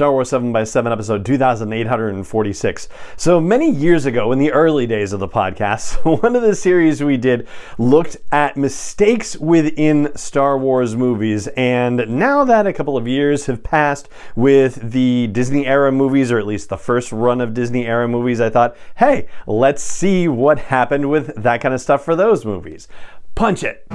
Star Wars 7 by 7 episode 2846. So many years ago, in the early days of the podcast, one of the series we did looked at mistakes within Star Wars movies. And now that a couple of years have passed with the Disney era movies, or at least the first run of Disney era movies, I thought, hey, let's see what happened with that kind of stuff for those movies. Punch it!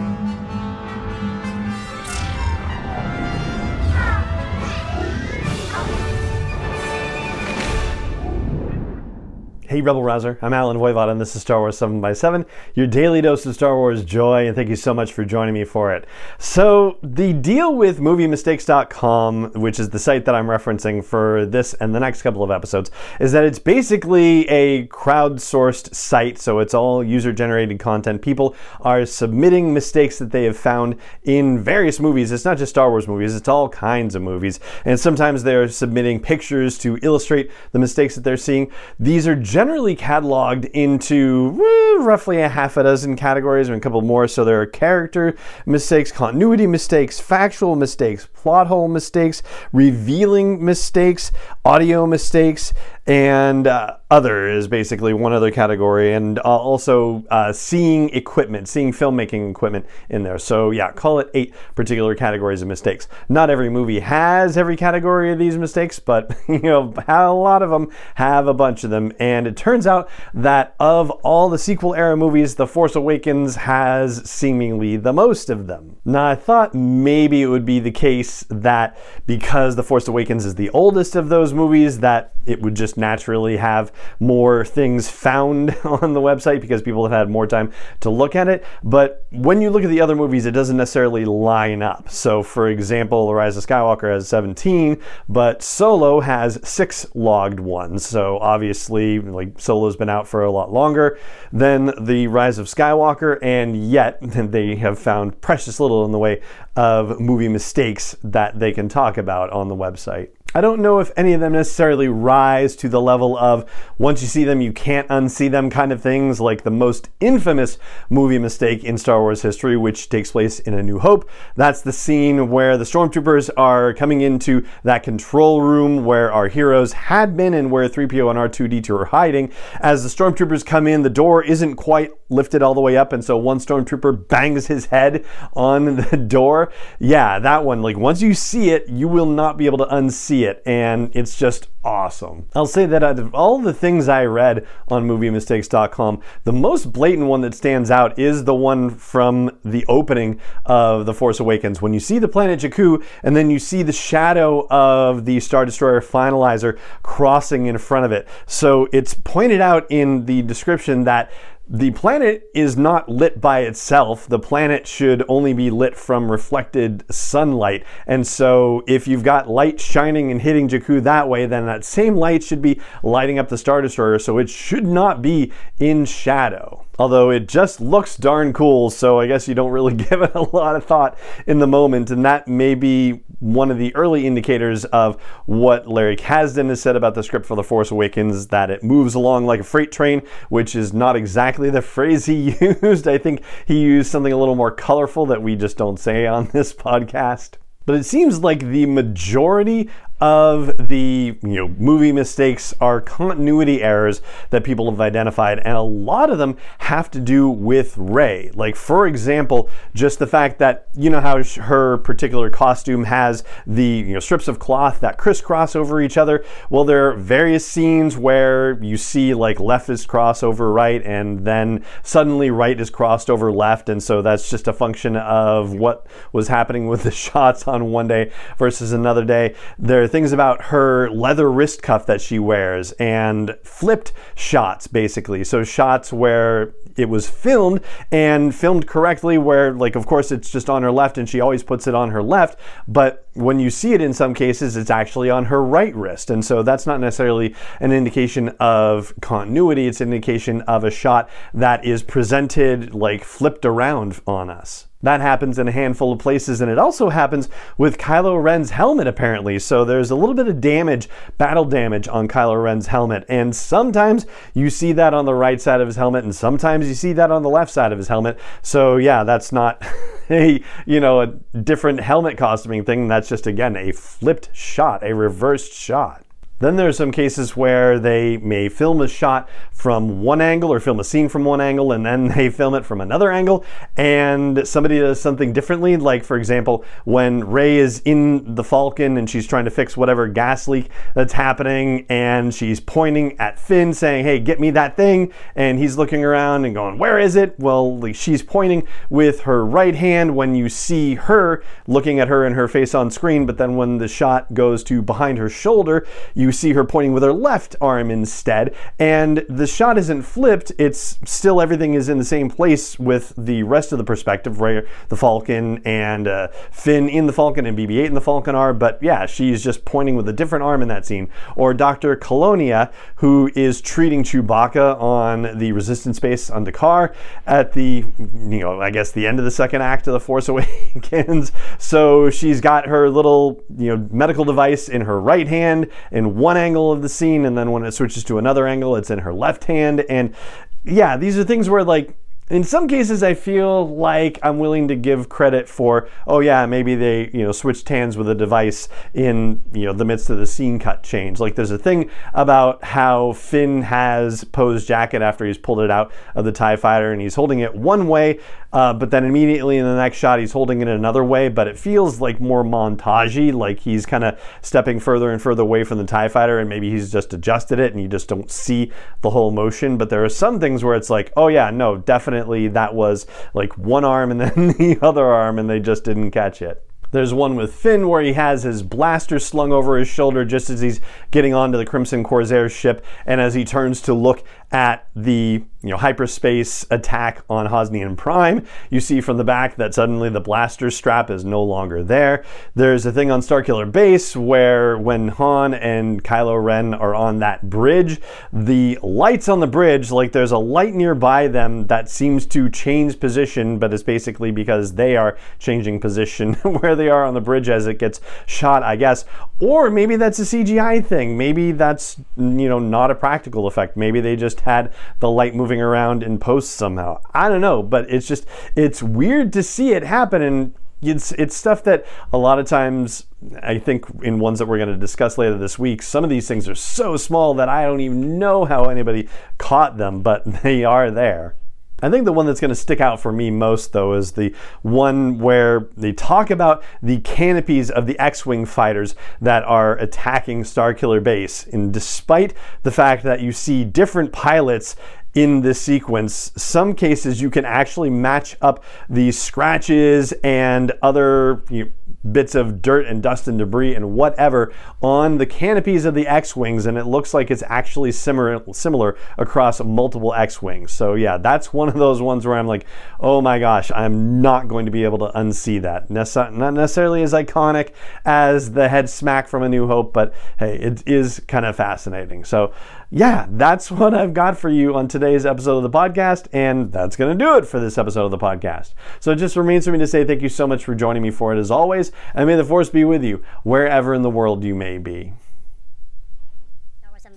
Hey, Rebel Rouser. I'm Allen Voivod, and this is Star Wars 7 by 7 your daily dose of Star Wars joy, and thank you so much for joining me for it. So, the deal with MovieMistakes.com, which is the site that I'm referencing for this and the next couple of episodes, is that it's basically a crowdsourced site, so it's all user generated content. People are submitting mistakes that they have found in various movies. It's not just Star Wars movies, it's all kinds of movies. And sometimes they're submitting pictures to illustrate the mistakes that they're seeing. These are generally cataloged into eh, roughly a half a dozen categories or a couple more. So there are character mistakes, continuity mistakes, factual mistakes, plot hole mistakes, revealing mistakes, audio mistakes, and uh, other is basically one other category, and uh, also uh, seeing equipment, seeing filmmaking equipment in there. So yeah, call it eight particular categories of mistakes. Not every movie has every category of these mistakes, but you know a lot of them have a bunch of them. And it turns out that of all the sequel era movies, The Force Awakens has seemingly the most of them. Now I thought maybe it would be the case that because The Force Awakens is the oldest of those movies, that it would just naturally have more things found on the website because people have had more time to look at it. But when you look at the other movies, it doesn't necessarily line up. So, for example, The Rise of Skywalker has 17, but Solo has six logged ones. So, obviously, like Solo's been out for a lot longer than The Rise of Skywalker, and yet they have found precious little in the way of movie mistakes that they can talk about on the website. I don't know if any of them necessarily rise to the level of once you see them, you can't unsee them kind of things, like the most infamous movie mistake in Star Wars history, which takes place in A New Hope. That's the scene where the stormtroopers are coming into that control room where our heroes had been and where 3PO and R2D2 are hiding. As the stormtroopers come in, the door isn't quite lifted all the way up, and so one stormtrooper bangs his head on the door. Yeah, that one, like once you see it, you will not be able to unsee it, and it's just awesome. I'll say that out of all the things I read on MovieMistakes.com, the most blatant one that stands out is the one from the opening of The Force Awakens. When you see the planet Jakku, and then you see the shadow of the Star Destroyer Finalizer crossing in front of it. So it's pointed out in the description that the planet is not lit by itself. The planet should only be lit from reflected sunlight. And so, if you've got light shining and hitting Jakku that way, then that same light should be lighting up the Star Destroyer. So, it should not be in shadow. Although it just looks darn cool, so I guess you don't really give it a lot of thought in the moment. And that may be one of the early indicators of what Larry Kasdan has said about the script for The Force Awakens that it moves along like a freight train, which is not exactly the phrase he used. I think he used something a little more colorful that we just don't say on this podcast. But it seems like the majority of the you know movie mistakes are continuity errors that people have identified and a lot of them have to do with Rey. Like for example just the fact that you know how her particular costume has the you know strips of cloth that crisscross over each other? Well there are various scenes where you see like left is cross over right and then suddenly right is crossed over left and so that's just a function of what was happening with the shots on one day versus another day. There are things about her leather wrist cuff that she wears and flipped shots, basically. So, shots where it was filmed and filmed correctly, where, like, of course, it's just on her left and she always puts it on her left, but when you see it in some cases, it's actually on her right wrist. And so that's not necessarily an indication of continuity, it's an indication of a shot that is presented like flipped around on us. That happens in a handful of places, and it also happens with Kylo Ren's helmet, apparently. So there's a little bit of damage, battle damage on Kylo Ren's helmet, and sometimes you see that on the right side of his helmet, and sometimes you see that on the left side of his helmet. So yeah, that's not a you know a different helmet costuming thing. That's just again a flipped shot, a reversed shot. Then there are some cases where they may film a shot from one angle or film a scene from one angle and then they film it from another angle and somebody does something differently. Like, for example, when Rey is in the Falcon and she's trying to fix whatever gas leak that's happening and she's pointing at Finn saying, Hey, get me that thing. And he's looking around and going, Where is it? Well, she's pointing with her right hand when you see her looking at her and her face on screen. But then when the shot goes to behind her shoulder, you you see her pointing with her left arm instead. And the shot isn't flipped, it's still everything is in the same place with the rest of the perspective, where the Falcon and uh, Finn in the Falcon and BB 8 in the Falcon are. But yeah, she's just pointing with a different arm in that scene. Or Dr. Kalonia, who is treating Chewbacca on the resistance base on D'Qar at the, you know, I guess the end of the second act of The Force Awakens. so she's got her little, you know, medical device in her right hand and one angle of the scene, and then when it switches to another angle, it's in her left hand. And yeah, these are things where like in some cases i feel like i'm willing to give credit for oh yeah maybe they you know switched hands with a device in you know the midst of the scene cut change. Like there's a thing about how finn has Poe's jacket after he's pulled it out of the tie fighter and he's holding it one way uh, but then immediately in the next shot he's holding it another way but it feels like more montagey like he's kind of stepping further and further away from the tie fighter and maybe he's just adjusted it and you just don't see the whole motion. But there are some things where it's like oh yeah no definitely definitely that was like one arm and then the other arm, and they just didn't catch it. There's one with Finn where he has his blaster slung over his shoulder just as he's getting onto the Crimson Corsair ship, and as he turns to look at the you know hyperspace attack on Hosnian Prime, you see from the back that suddenly the blaster strap is no longer there. There's a thing on Starkiller Base where when Han and Kylo Ren are on that bridge, the lights on the bridge, like there's a light nearby them that seems to change position, but it's basically because they are changing position where they are on the bridge as it gets shot, I guess. Or maybe that's a CGI thing. Maybe that's you know not a practical effect. Maybe they just had the light moving around in post somehow. I don't know, but it's just it's weird to see it happen and it's it's stuff that a lot of times I think in ones that we're going to discuss later this week, some of these things are so small that I don't even know how anybody caught them, but they are there. I think the one that's going to stick out for me most, though, is the one where they talk about the canopies of the X Wing fighters that are attacking Starkiller Base. And despite the fact that you see different pilots in this sequence, some cases you can actually match up the scratches and other. You know, bits of dirt and dust and debris and whatever on the canopies of the X-Wings and it looks like it's actually similar similar across multiple X-Wings. So yeah, that's one of those ones where I'm like, "Oh my gosh, I'm not going to be able to unsee that." not necessarily as iconic as the head smack from A New Hope, but hey, it is kind of fascinating. So yeah, that's what I've got for you on today's episode of the podcast, and that's going to do it for this episode of the podcast. So it just remains for me to say thank you so much for joining me for it as always, and may the force be with you wherever in the world you may be.